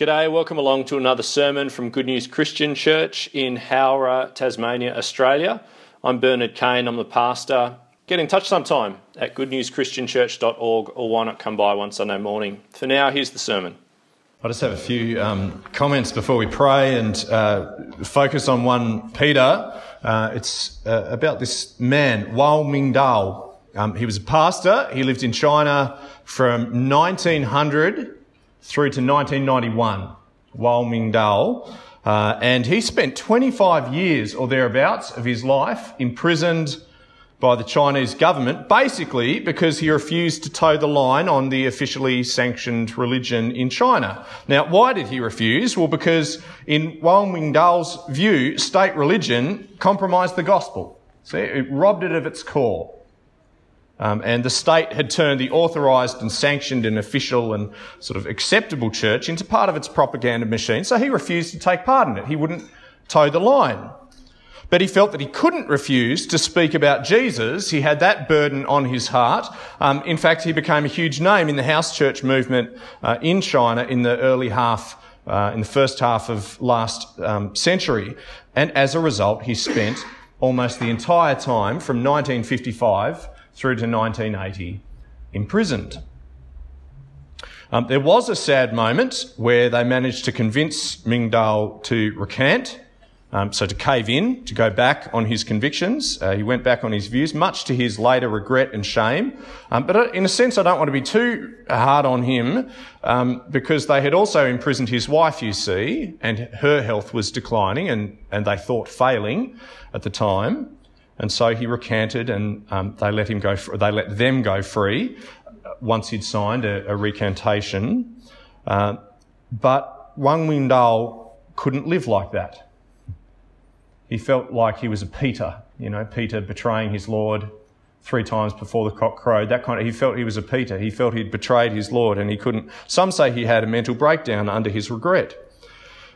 G'day, welcome along to another sermon from Good News Christian Church in Howrah, Tasmania, Australia. I'm Bernard Kane, I'm the pastor. Get in touch sometime at goodnewschristianchurch.org or why not come by one Sunday morning. For now, here's the sermon. I just have a few um, comments before we pray and uh, focus on 1 Peter. Uh, it's uh, about this man, Wang Mingdao. Um, he was a pastor. He lived in China from 1900 through to 1991, Wang Mingdao. Uh, and he spent 25 years or thereabouts of his life imprisoned by the Chinese government, basically because he refused to toe the line on the officially sanctioned religion in China. Now, why did he refuse? Well, because in Wang Mingdao's view, state religion compromised the gospel. See, it robbed it of its core. Um, and the state had turned the authorised and sanctioned and official and sort of acceptable church into part of its propaganda machine. So he refused to take part in it. He wouldn't toe the line. But he felt that he couldn't refuse to speak about Jesus. He had that burden on his heart. Um, in fact, he became a huge name in the house church movement uh, in China in the early half, uh, in the first half of last um, century. And as a result, he spent almost the entire time from 1955 through to 1980 imprisoned. Um, there was a sad moment where they managed to convince Wang Mingdao to recant, um, so to cave in, to go back on his convictions. Uh, he went back on his views, much to his later regret and shame. Um, but uh, in a sense, I don't want to be too hard on him um, because they had also imprisoned his wife, you see, and her health was declining and, and they thought failing at the time. And so he recanted, and um, they let him go. They let them go free uh, once he'd signed a, a recantation. Uh, but Wang Mingdao couldn't live like that. He felt like he was a Peter, you know, Peter betraying his Lord three times before the cock crowed. That kind of, he felt he was a Peter. He felt he'd betrayed his Lord, and he couldn't. Some say he had a mental breakdown under his regret.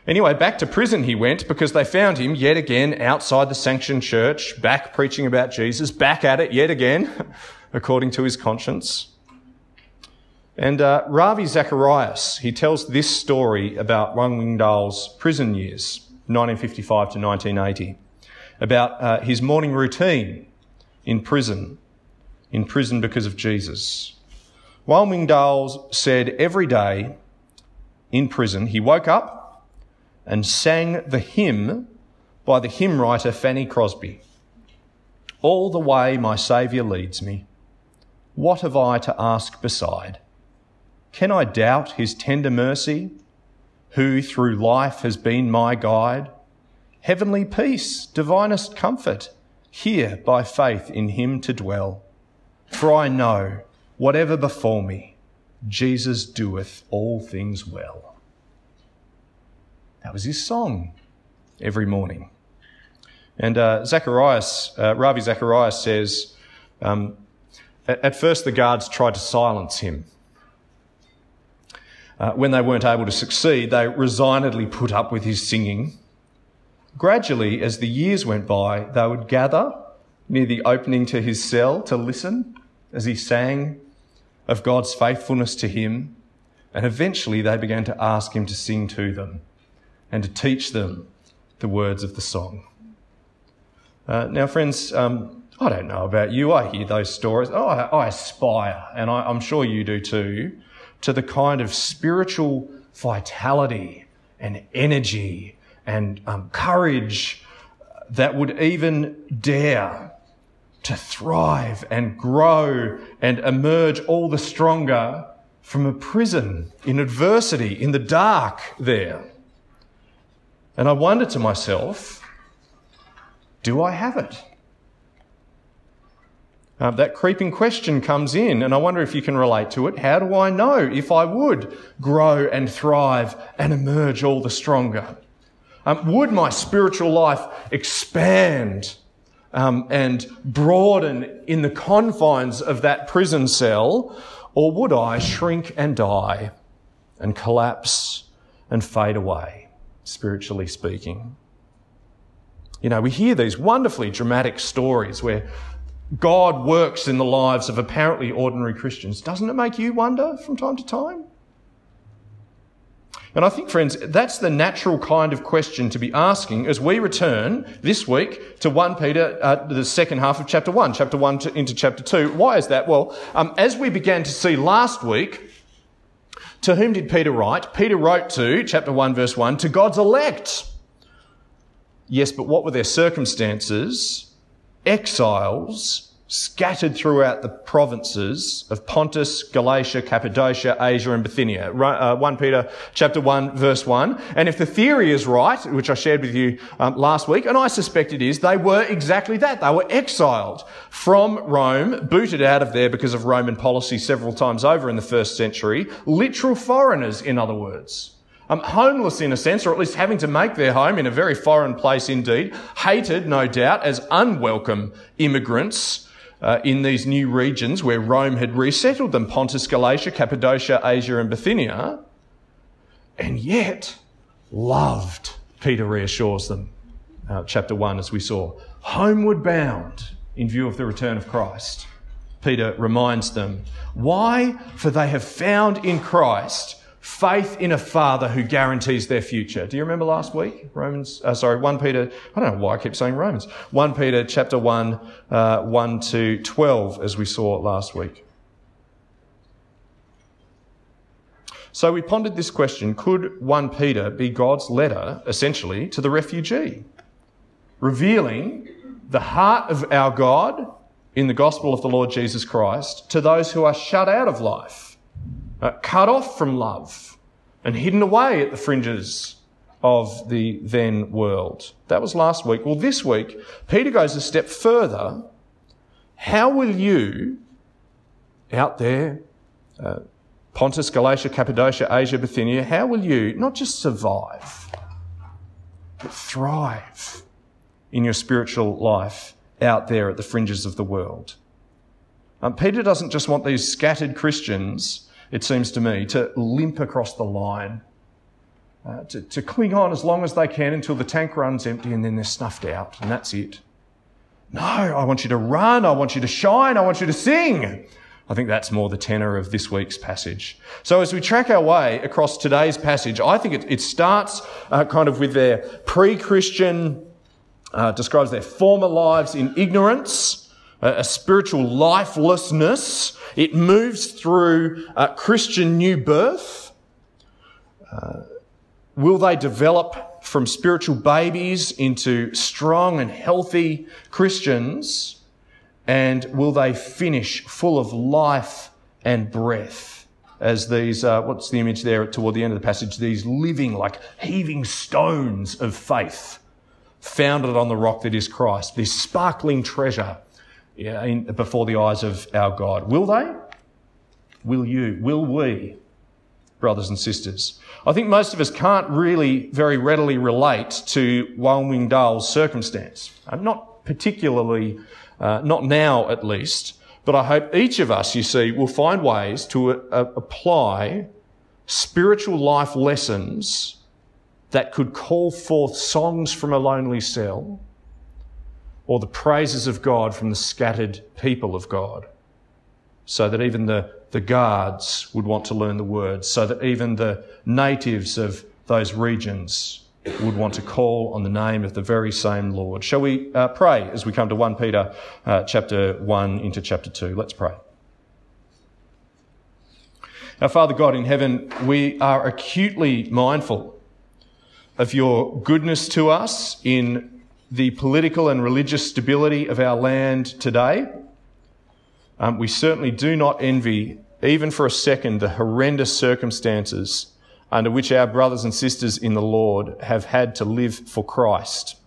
Anyway, back to prison he went because they found him yet again outside the sanctioned church, back preaching about Jesus, back at it yet again, according to his conscience. And uh, Ravi Zacharias, he tells this story about Wang Mingdao's prison years, 1955 to 1980, about uh, his morning routine in prison, in prison because of Jesus. Wang Mingdao said every day in prison, he woke up, and sang the hymn by the hymn writer Fanny Crosby. All the way my Saviour leads me. What have I to ask beside? Can I doubt his tender mercy, who through life has been my guide? Heavenly peace, divinest comfort, here by faith in him to dwell. For I know, whatever befall me, Jesus doeth all things well. That was his song every morning. And uh, Zacharias, uh, Ravi Zacharias says, um, at, first the guards tried to silence him. Uh, when they weren't able to succeed, they resignedly put up with his singing. Gradually, as the years went by, they would gather near the opening to his cell to listen as he sang of God's faithfulness to him. And eventually they began to ask him to sing to them and to teach them the words of the song. Uh, now, friends, um, I don't know about you. I hear those stories. Oh, I, I aspire, and I, I'm sure you do too, to the kind of spiritual vitality and energy and um, courage that would even dare to thrive and grow and emerge all the stronger from a prison in adversity, in the dark there. And I wonder to myself, do I have it? Uh, that creeping question comes in, and I wonder if you can relate to it. How do I know if I would grow and thrive and emerge all the stronger? Um, would my spiritual life expand um, and broaden in the confines of that prison cell, or would I shrink and die and collapse and fade away? Spiritually speaking. You know, we hear these wonderfully dramatic stories where God works in the lives of apparently ordinary Christians. Doesn't it make you wonder from time to time? And I think, friends, that's the natural kind of question to be asking as we return this week to 1 Peter, uh, the second half of chapter 1, chapter 1 to, into chapter 2. Why is that? Well, um, as we began to see last week, to whom did Peter write? Peter wrote to, chapter 1, verse 1, to God's elect. Yes, but what were their circumstances? Exiles scattered throughout the provinces of Pontus, Galatia, Cappadocia, Asia, and Bithynia. Uh, 1 Peter chapter 1 verse 1. And if the theory is right, which I shared with you um, last week, and I suspect it is, they were exactly that. They were exiled from Rome, booted out of there because of Roman policy several times over in the first century. Literal foreigners, in other words. Um, homeless in a sense, or at least having to make their home in a very foreign place indeed, hated, no doubt, as unwelcome immigrants uh, in these new regions where Rome had resettled them Pontus, Galatia, Cappadocia, Asia, and Bithynia. And yet, loved, Peter reassures them. Uh, chapter 1, as we saw. Homeward bound in view of the return of Christ. Peter reminds them, Why? For they have found in Christ faith in a father who guarantees their future. Do you remember last week? Romans, uh, sorry, 1 Peter, I don't know why I keep saying Romans. 1 Peter chapter 1, uh, 1 to 12, as we saw last week. So we pondered this question could 1 Peter be God's letter, essentially, to the refugee, revealing the heart of our God in the gospel of the Lord Jesus Christ to those who are shut out of life? Uh, cut off from love and hidden away at the fringes of the then world. That was last week. Well, this week, Peter goes a step further. How will you, out there, uh, Pontus, Galatia, Cappadocia, Asia, Bithynia, how will you not just survive, but thrive in your spiritual life out there at the fringes of the world? Um, Peter doesn't just want these scattered Christians it seems to me, to limp across the line, uh, to, to cling on as long as they can until the tank runs empty and then they're snuffed out, and that's it. No, I want you to run, I want you to shine, I want you to sing. I think that's more the tenor of this week's passage. So as we track our way across today's passage, I think it, it starts uh, kind of with their pre-Christian, uh, describes their former lives in ignorance, a spiritual lifelessness. It moves through a Christian new birth. Uh, will they develop from spiritual babies into strong and healthy Christians? And will they finish full of life and breath? As these, uh, what's the image there toward the end of the passage? These living, like heaving stones of faith, founded on the rock that is Christ, this sparkling treasure in, before the eyes of our God. Will they? Will you? Will we, brothers and sisters? I think most of us can't really very readily relate to Wang Mingdao's circumstance. Uh, not particularly, uh, not now at least, but I hope each of us, you see, will find ways to uh, apply spiritual life lessons that could call forth songs from a lonely cell or the praises of God from the scattered people of God, so that even the, the guards would want to learn the words, so that even the natives of those regions would want to call on the name of the very same Lord. Shall we uh, pray as we come to 1 Peter uh, chapter 1 into chapter 2? Let's pray. Our Father God in heaven, we are acutely mindful of your goodness to us in the political and religious stability of our land today. Um, we certainly do not envy, even for a second, the horrendous circumstances under which our brothers and sisters in the Lord have had to live for Christ,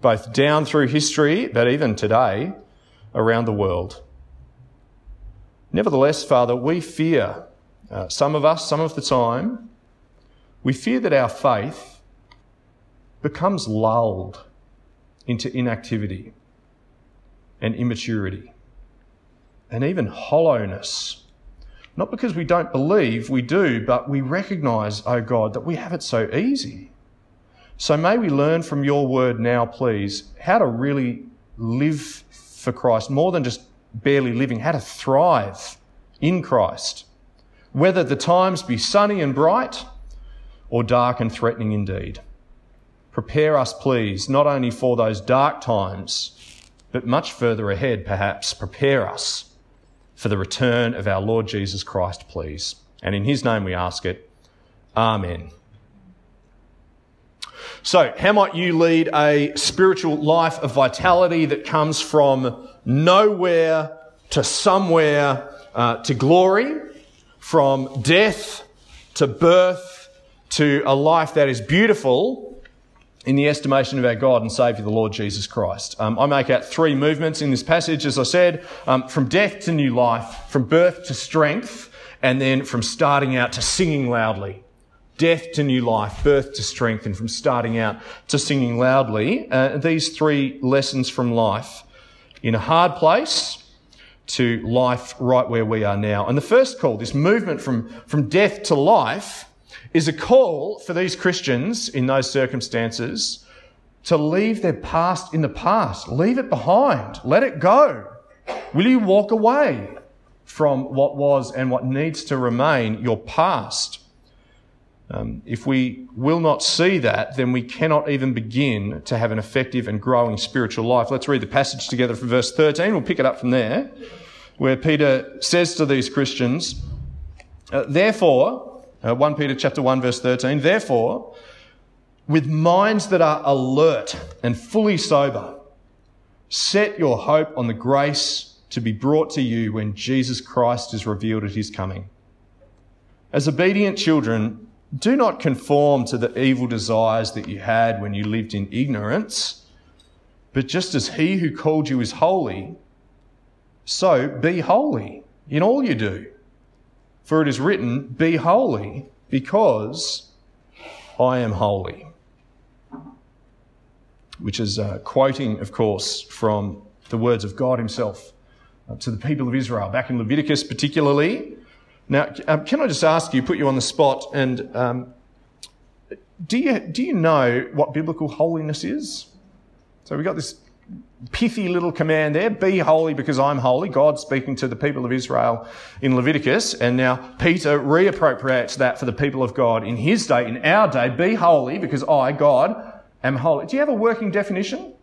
both down through history, but even today around the world. Nevertheless, Father, we fear, uh, some of us, some of the time, we fear that our faith becomes lulled into inactivity and immaturity and even hollowness. Not because we don't believe, we do, but we recognize, oh God, that we have it so easy. So may we learn from your word now, please, how to really live for Christ, more than just barely living, how to thrive in Christ. Whether the times be sunny and bright, or dark and threatening indeed. Prepare us, please, not only for those dark times, but much further ahead, perhaps. Prepare us for the return of our Lord Jesus Christ, please. And in his name we ask it. Amen. So, how might you lead a spiritual life of vitality that comes from nowhere to somewhere uh, to glory, from death to birth to a life that is beautiful in the estimation of our God and Saviour, the Lord Jesus Christ. Um, I make out three movements in this passage, as I said, um, from death to new life, from birth to strength, and then from starting out to singing loudly death to new life, birth to strength, and from starting out to singing loudly. Uh, these three lessons from life in a hard place to life right where we are now. And the first call, this movement from, from death to life, is a call for these Christians in those circumstances to leave their past in the past. Leave it behind. Let it go. Will you walk away from what was and what needs to remain your past? Um, if we will not see that, then we cannot even begin to have an effective and growing spiritual life. Let's read the passage together from verse 13. We'll pick it up from there, where Peter says to these Christians, uh, Therefore, uh, 1 Peter chapter 1 verse 13, Therefore, with minds that are alert and fully sober, set your hope on the grace to be brought to you when Jesus Christ is revealed at his coming. As obedient children, do not conform to the evil desires that you had when you lived in ignorance, but just as he who called you is holy, so be holy in all you do. For it is written, Be holy, because I am holy. Which is uh, quoting, of course, from the words of God Himself uh, to the people of Israel, back in Leviticus particularly, now, um, can I just ask you, put you on the spot, and um, do you do you know what biblical holiness is? So we've got this pithy little command there: "Be holy, because I'm holy." God speaking to the people of Israel in Leviticus, and now Peter reappropriates that for the people of God in his day, in our day: "Be holy, because I, God, am holy." Do you have a working definition?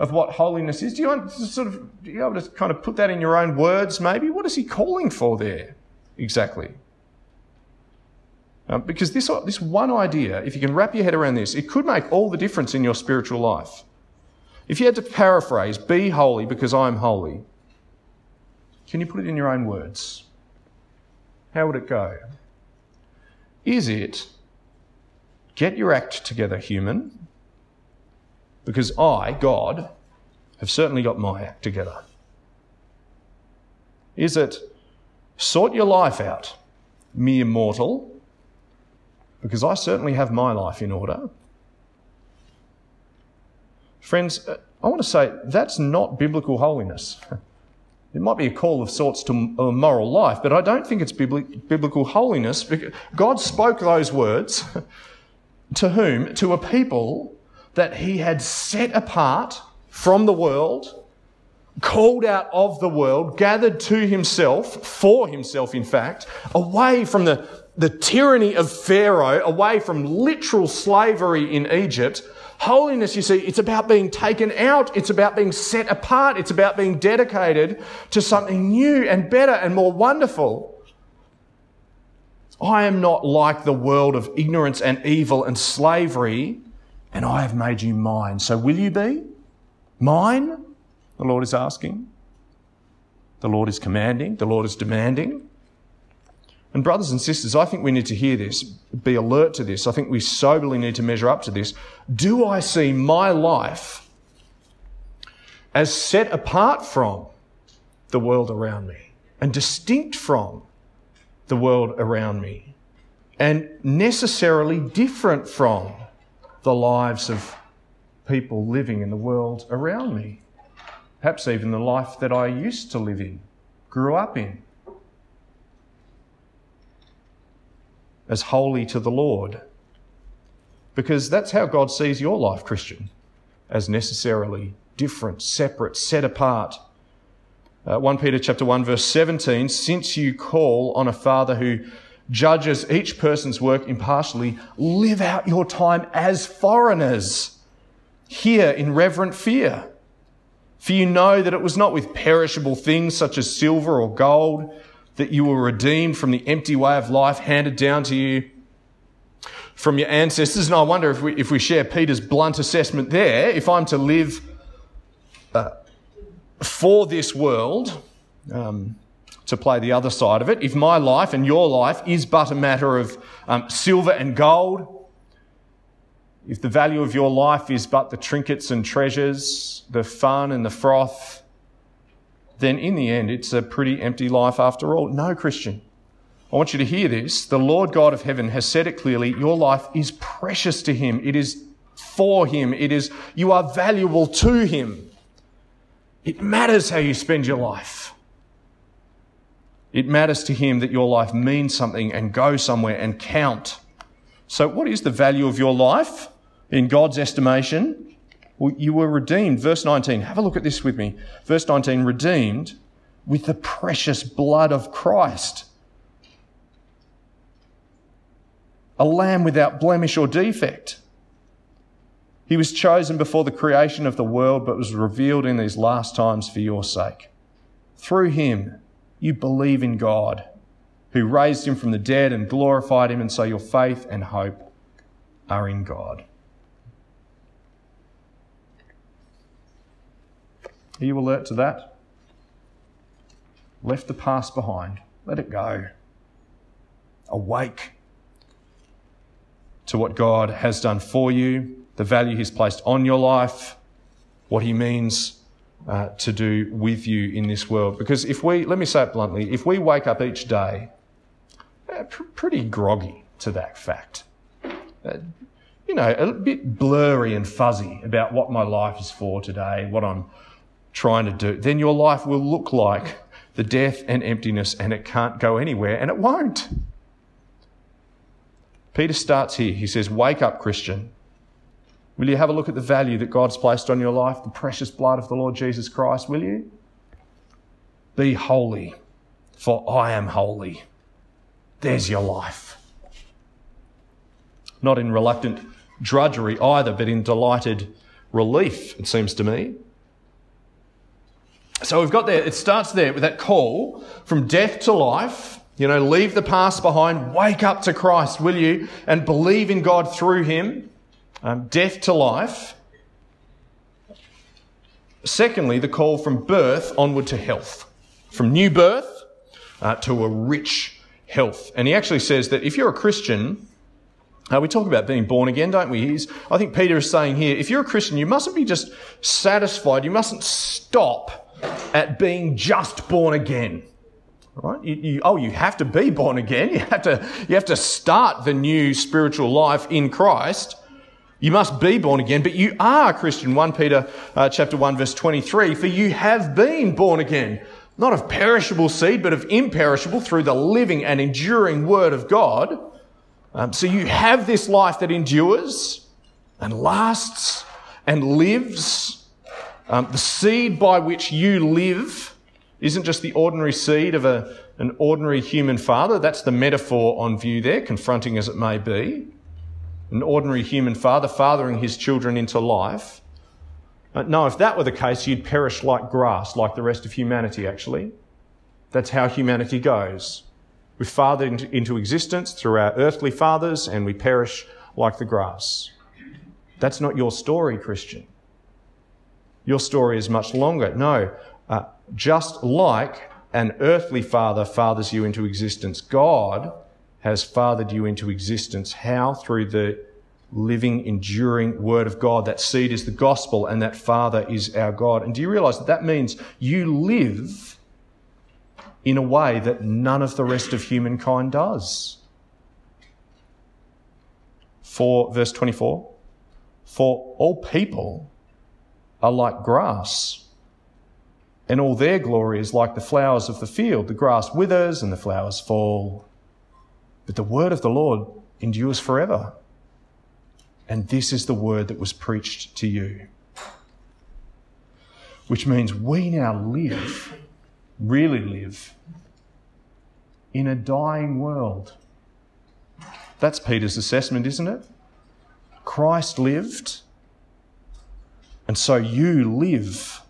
Of what holiness is? Do you want to sort of, you able to kind of put that in your own words, maybe? What is he calling for there? exactly. Um, because this, this one idea, if you can wrap your head around this, it could make all the difference in your spiritual life. If you had to paraphrase, be holy because I am holy, can you put it in your own words? How would it go? Is it, get your act together, human, because I, God, have certainly got my act together? Is it, Sort your life out, mere mortal, because I certainly have my life in order. Friends, uh, I want to say that's not biblical holiness. It might be a call of sorts to a moral life, but I don't think it's biblical holiness. Because God spoke those words to whom? To a people that He had set apart from the world called out of the world, gathered to himself, for himself, in fact, away from the, the tyranny of Pharaoh, away from literal slavery in Egypt. Holiness, you see, it's about being taken out. It's about being set apart. It's about being dedicated to something new and better and more wonderful. I am not like the world of ignorance and evil and slavery, and I have made you mine. So will you be? Mine? the Lord is asking. The Lord is commanding. The Lord is demanding. And, brothers and sisters, I think we need to hear this, be alert to this. I think we soberly need to measure up to this. Do I see my life as set apart from the world around me and distinct from the world around me and necessarily different from the lives of people living in the world around me? perhaps even the life that I used to live in, grew up in, as holy to the Lord. Because that's how God sees your life, Christian, as necessarily different, separate, set apart. Uh, 1 Peter chapter 1 verse 17, since you call on a father who judges each person's work impartially, live out your time as foreigners here in reverent fear. For you know that it was not with perishable things such as silver or gold that you were redeemed from the empty way of life handed down to you from your ancestors. And I wonder if we, if we share Peter's blunt assessment there, if I'm to live uh, for this world, um, to play the other side of it, if my life and your life is but a matter of um, silver and gold, if the value of your life is but the trinkets and treasures, the fun and the froth, then in the end it's a pretty empty life after all. No, Christian. I want you to hear this. The Lord God of heaven has said it clearly. Your life is precious to Him. It is for Him. It is, you are valuable to Him. It matters how you spend your life. It matters to Him that your life means something and go somewhere and count. So, what is the value of your life in God's estimation? Well, you were redeemed. Verse 19. Have a look at this with me. Verse 19. Redeemed with the precious blood of Christ. A lamb without blemish or defect. He was chosen before the creation of the world, but was revealed in these last times for your sake. Through him, you believe in God, who raised him from the dead and glorified him, and so your faith and hope are in God. Are you alert to that? Left the past behind. Let it go. Awake to what God has done for you, the value He's placed on your life, what He means uh, to do with you in this world. Because if we, let me say it bluntly, if we wake up each day uh, pr- pretty groggy to that fact, uh, you know, a bit blurry and fuzzy about what my life is for today, what I'm trying to do, then your life will look like the death and emptiness and it can't go anywhere and it won't. Peter starts here. He says, Wake up, Christian. Will you have a look at the value that God's placed on your life, the precious blood of the Lord Jesus Christ, will you? Be holy, for I am holy. There's your life. Not in reluctant drudgery either, but in delighted relief, it seems to me. So we've got there, it starts there with that call from death to life. You know, leave the past behind, wake up to Christ, will you? And believe in God through Him um, death to life. Secondly, the call from birth onward to health, from new birth uh, to a rich health. And he actually says that if you're a Christian, uh, we talk about being born again, don't we? He's, I think Peter is saying here, if you're a Christian, you mustn't be just satisfied. You mustn't stop at being just born again. Right? You, you, oh, you have to be born again. You have to, you have to start the new spiritual life in Christ. You must be born again, but you are a Christian. 1 Peter uh, chapter 1 verse 23, for you have been born again, not of perishable seed, but of imperishable through the living and enduring word of God. Um, so you have this life that endures and lasts and lives. Um, the seed by which you live isn't just the ordinary seed of a, an ordinary human father. That's the metaphor on view there, confronting as it may be an ordinary human father fathering his children into life. Uh, no, if that were the case, you'd perish like grass, like the rest of humanity, actually. That's how humanity goes. We're fathered into, into existence through our earthly fathers, and we perish like the grass. That's not your story, Christian. Your story is much longer. No, uh, just like an earthly father fathers you into existence, God has fathered you into existence. How? Through the living, enduring Word of God. That seed is the gospel, and that Father is our God. And do you realize that that means you live in a way that none of the rest of humankind does? For verse 24, for all people are like grass, and all their glory is like the flowers of the field. The grass withers and the flowers fall but the word of the Lord endures forever. And this is the word that was preached to you. Which means we now live, really live, in a dying world. That's Peter's assessment, isn't it? Christ lived, and so you live.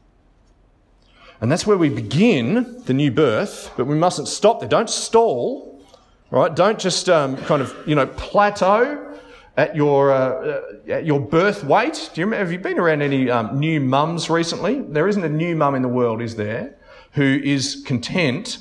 And that's where we begin the new birth, but we mustn't stop there. Don't stall, right? Don't just um, kind of, you know, plateau at your, uh, at your birth weight. Do you remember, have you been around any um, new mums recently? There isn't a new mum in the world, is there, who is content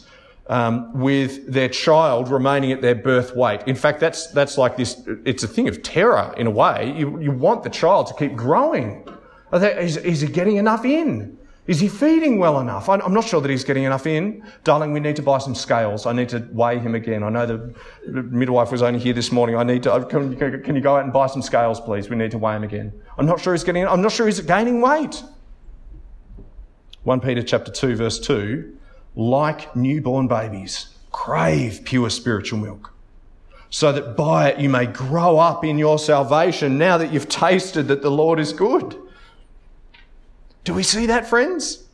um, with their child remaining at their birth weight. In fact, that's, that's like this, it's a thing of terror in a way. You, you want the child to keep growing. Is, is he getting enough in? Is he feeding well enough? I'm not sure that he's getting enough in. Darling, we need to buy some scales. I need to weigh him again. I know the midwife was only here this morning. I need to, can, can you go out and buy some scales, please? We need to weigh him again. I'm not sure he's getting, I'm not sure he's gaining weight. 1 Peter chapter 2 verse 2 like newborn babies, crave pure spiritual milk, so that by it you may grow up in your salvation now that you've tasted that the Lord is good. Do we see that, friends?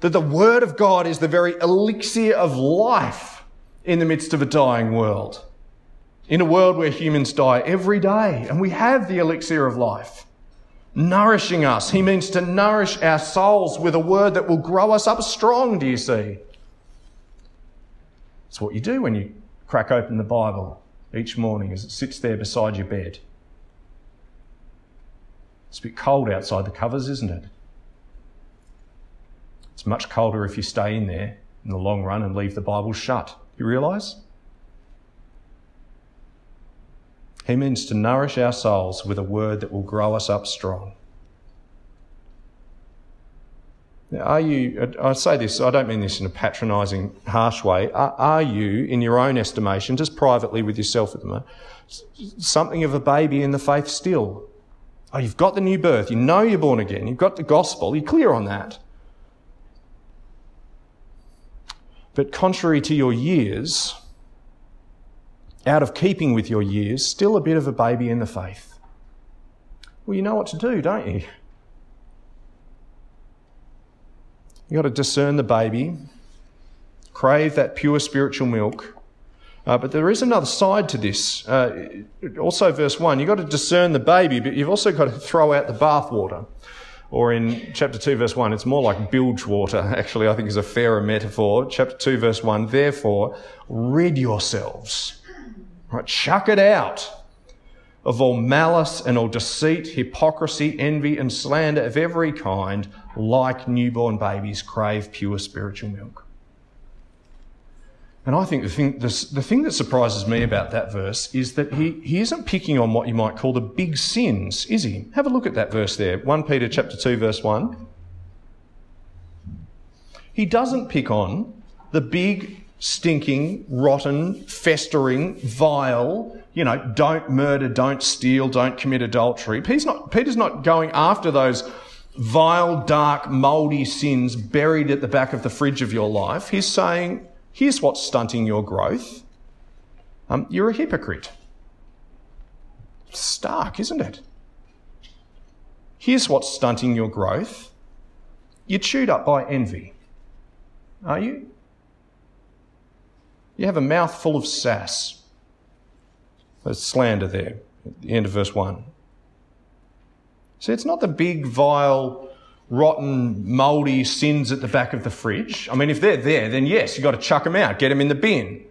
That the Word of God is the very elixir of life in the midst of a dying world. In a world where humans die every day, and we have the elixir of life nourishing us. He means to nourish our souls with a word that will grow us up strong, do you see? It's what you do when you crack open the Bible each morning as it sits there beside your bed. It's a bit cold outside the covers, isn't it? It's much colder if you stay in there in the long run and leave the Bible shut. You realise? He means to nourish our souls with a word that will grow us up strong. Are you, I say this, I don't mean this in a patronising, harsh way. Are, are, you, in your own estimation, just privately with yourself at the moment, something of a baby in the faith still? Oh, you've got the new birth. You know you're born again. You've got the gospel. You're clear on that. But contrary to your years, out of keeping with your years, still a bit of a baby in the faith. Well, you know what to do, don't you? You've got to discern the baby, crave that pure spiritual milk. Uh, but there is another side to this. Uh, also, verse 1, you've got to discern the baby, but you've also got to throw out the bathwater. Or in chapter 2, verse 1, it's more like bilge water, actually, I think is a fairer metaphor. Chapter 2, verse 1, therefore, rid yourselves. Right, chuck it out of all malice and all deceit, hypocrisy, envy, and slander of every kind, like newborn babies, crave pure spiritual milk. And I think the thing, the, the thing that surprises me about that verse is that he, he isn't picking on what you might call the big sins, is he? Have a look at that verse there, 1 Peter chapter 2, verse 1. He doesn't pick on the big stinking, rotten, festering, vile, you know, don't murder, don't steal, don't commit adultery. Not, Peter's not going after those vile, dark, mouldy sins buried at the back of the fridge of your life. He's saying, here's what's stunting your growth. Um, you're a hypocrite. Stark, isn't it? Here's what's stunting your growth. You're chewed up by envy. Are you? You have a mouth full of sass. There's slander there at the end of verse 1. See, it's not the big, vile, rotten, mouldy sins at the back of the fridge. I mean, if they're there, then yes, you've got to chuck them out, get them in the bin.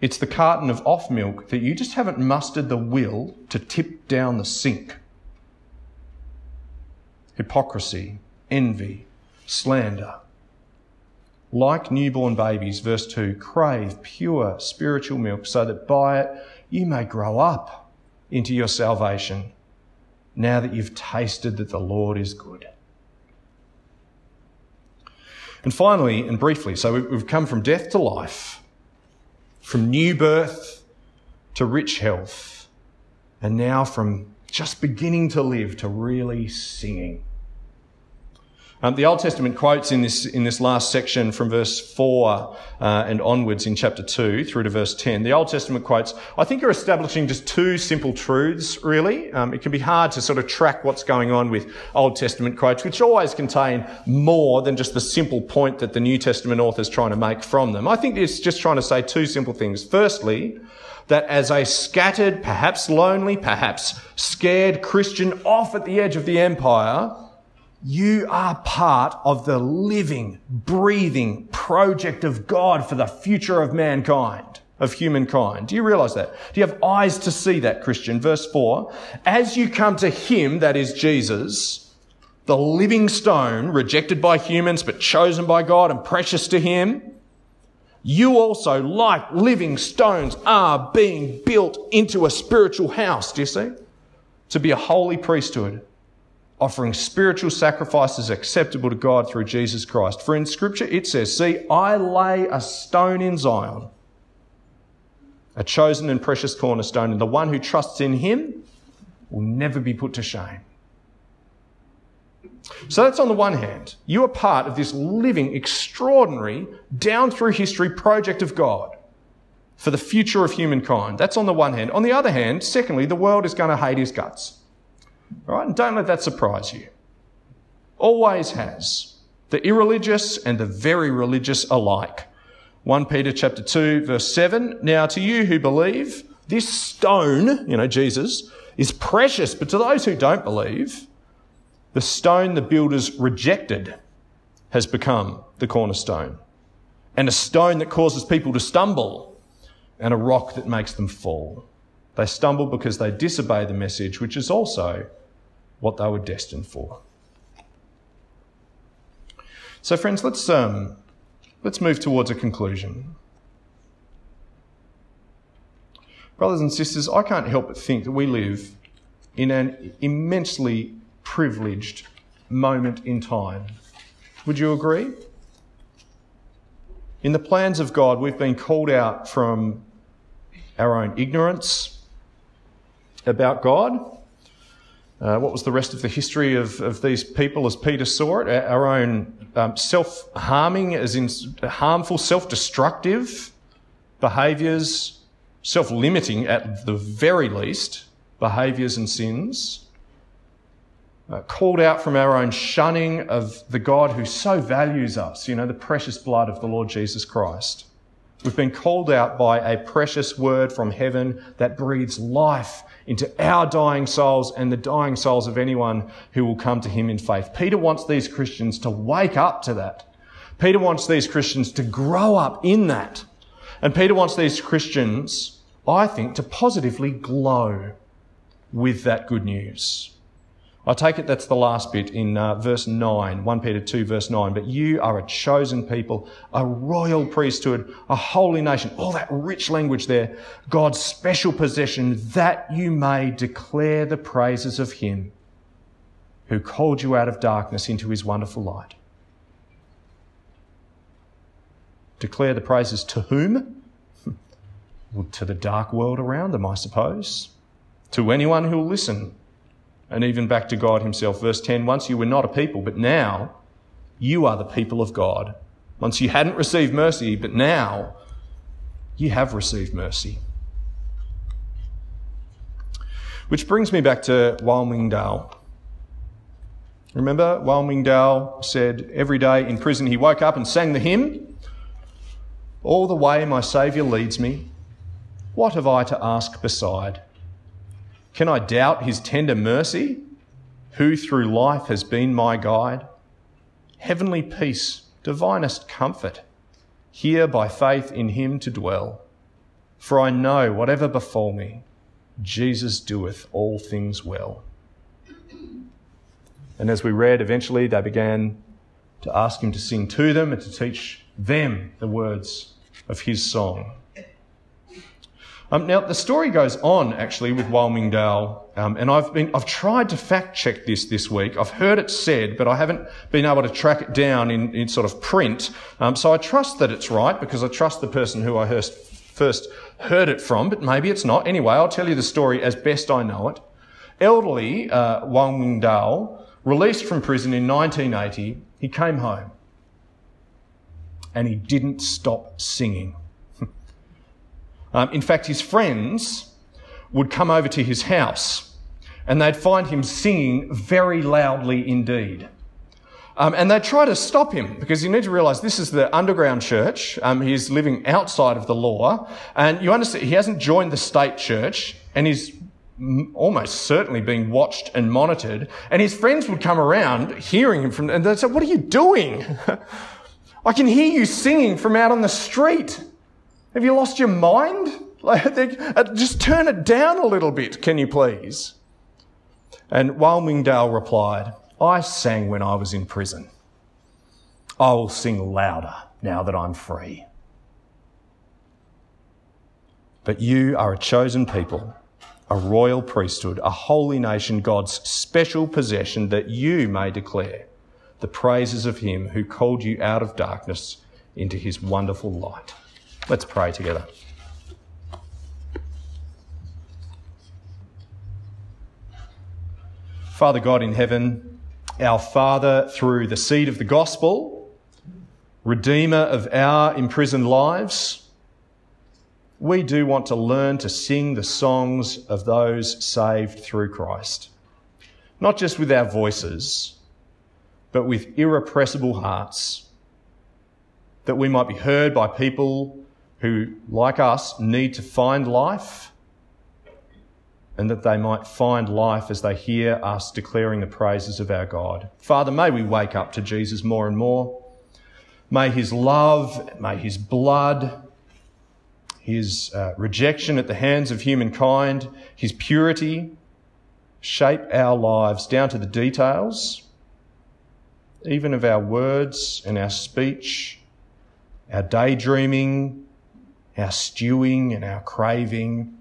It's the carton of off milk that you just haven't mustered the will to tip down the sink. Hypocrisy, envy, slander, like newborn babies, verse 2, crave pure spiritual milk so that by it you may grow up into your salvation now that you've tasted that the Lord is good. And finally, and briefly, so we've come from death to life, from new birth to rich health, and now from just beginning to live to really singing. Um, the Old Testament quotes in this, in this last section from verse 4 uh, and onwards in chapter 2 through to verse 10. The Old Testament quotes, I think are establishing just two simple truths, really. Um, it can be hard to sort of track what's going on with Old Testament quotes, which always contain more than just the simple point that the New Testament author is trying to make from them. I think it's just trying to say two simple things. Firstly, that as a scattered, perhaps lonely, perhaps scared Christian off at the edge of the empire, you are part of the living, breathing project of God for the future of mankind, of humankind. Do you realize that? Do you have eyes to see that, Christian? Verse 4 As you come to Him, that is Jesus, the living stone, rejected by humans but chosen by God and precious to Him, you also, like living stones, are being built into a spiritual house, do you see? To be a holy priesthood, offering spiritual sacrifices acceptable to God through Jesus Christ. For in Scripture it says, See, I lay a stone in Zion, a chosen and precious cornerstone, and the one who trusts in him will never be put to shame. So that's on the one hand. You are part of this living, extraordinary, down through history project of God for the future of humankind. That's on the one hand. On the other hand, secondly, the world is going to hate his guts. Right? And don't let that surprise you. Always has. The irreligious and the very religious alike. 1 Peter chapter 2 verse 7. Now to you who believe, this stone, you know, Jesus, is precious, but to those who don't believe, the stone the builders rejected has become the cornerstone, and a stone that causes people to stumble, and a rock that makes them fall. They stumble because they disobey the message, which is also what they were destined for. So, friends, let's, um, let's move towards a conclusion. Brothers and sisters, I can't help but think that we live in an immensely privileged moment in time. Would you agree? In the plans of God, we've been called out from our own ignorance about God. Uh, what was the rest of the history of, of these people as Peter saw it? Our own um, self harming, as in harmful, self destructive behaviours, self limiting at the very least, behaviours and sins uh, called out from our own shunning of the God who so values us, you know, the precious blood of the Lord Jesus Christ. We've been called out by a precious word from heaven that breathes life into our dying souls and the dying souls of anyone who will come to him in faith. Peter wants these Christians to wake up to that. Peter wants these Christians to grow up in that. And Peter wants these Christians, I think, to positively glow with that good news. I take it that's the last bit in uh, verse 9, 1 Peter 2, verse 9. But you are a chosen people, a royal priesthood, a holy nation. All that rich language there. God's special possession that you may declare the praises of Him who called you out of darkness into His wonderful light. Declare the praises to whom? Well, to the dark world around them, I suppose. To anyone who will listen and even back to God Himself. Verse 10 Once you were not a people, but now you are the people of God. Once you hadn't received mercy, but now you have received mercy. Which brings me back to Wang Mingdao. Remember, Wang Mingdao said every day in prison he woke up and sang the hymn All the way my Saviour leads me, what have I to ask beside? Can I doubt his tender mercy, who through life has been my guide? Heavenly peace, divinest comfort, here by faith in him to dwell. For I know whatever befall me, Jesus doeth all things well. And as we read, eventually they began to ask him to sing to them and to teach them the words of his song. Um, now, the story goes on actually with Wang Mingdao, um, and I've been, I've tried to fact check this this week. I've heard it said, but I haven't been able to track it down in, in sort of print. Um, so I trust that it's right because I trust the person who I first, first heard it from, but maybe it's not. Anyway, I'll tell you the story as best I know it. Elderly uh, Wang Mingdao, released from prison in 1980, he came home and he didn't stop singing. Um, in fact, his friends would come over to his house and they'd find him singing very loudly indeed. Um, and they try to stop him because you need to realize this is the underground church. Um, he's living outside of the law. And you understand, he hasn't joined the state church and he's almost certainly being watched and monitored. And his friends would come around hearing him from, and they'd say, What are you doing? I can hear you singing from out on the street. Have you lost your mind? Uh, just turn it down a little bit, can you please? And Wang Mingdao replied, I sang when I was in prison. I will sing louder now that I'm free. But you are a chosen people a royal priesthood, a holy nation, God's special possession, that you may declare the praises of him who called you out of darkness into his wonderful light. Let's pray together. Father God in heaven, our Father through the seed of the gospel, Redeemer of our imprisoned lives, we do want to learn to sing the songs of those saved through Christ. Not just with our voices, but with irrepressible hearts, that we might be heard by people who, like us, need to find life, and that they might find life as they hear us declaring the praises of our God. Father, may we wake up to Jesus more and more. May his love, may his blood, his uh, rejection at the hands of humankind, his purity, shape our lives down to the details, even of our words and our speech, our daydreaming, our stewing and our craving.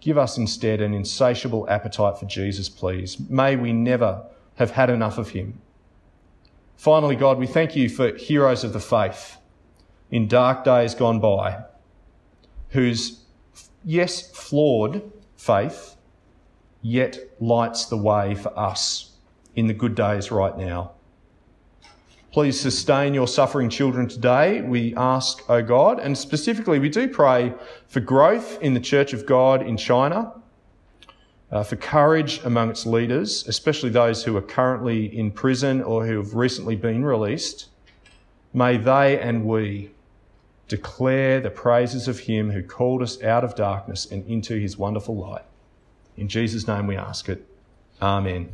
Give us instead an insatiable appetite for Jesus, please. May we never have had enough of him. Finally, God, we thank you for heroes of the faith in dark days gone by, whose, yes, flawed faith, yet lights the way for us in the good days right now. Please sustain your suffering children today, we ask, O God. And specifically, we do pray for growth in the Church of God in China, uh, for courage among its leaders, especially those who are currently in prison or who have recently been released. May they and we declare the praises of him who called us out of darkness and into his wonderful light. In Jesus' name we ask it. Amen.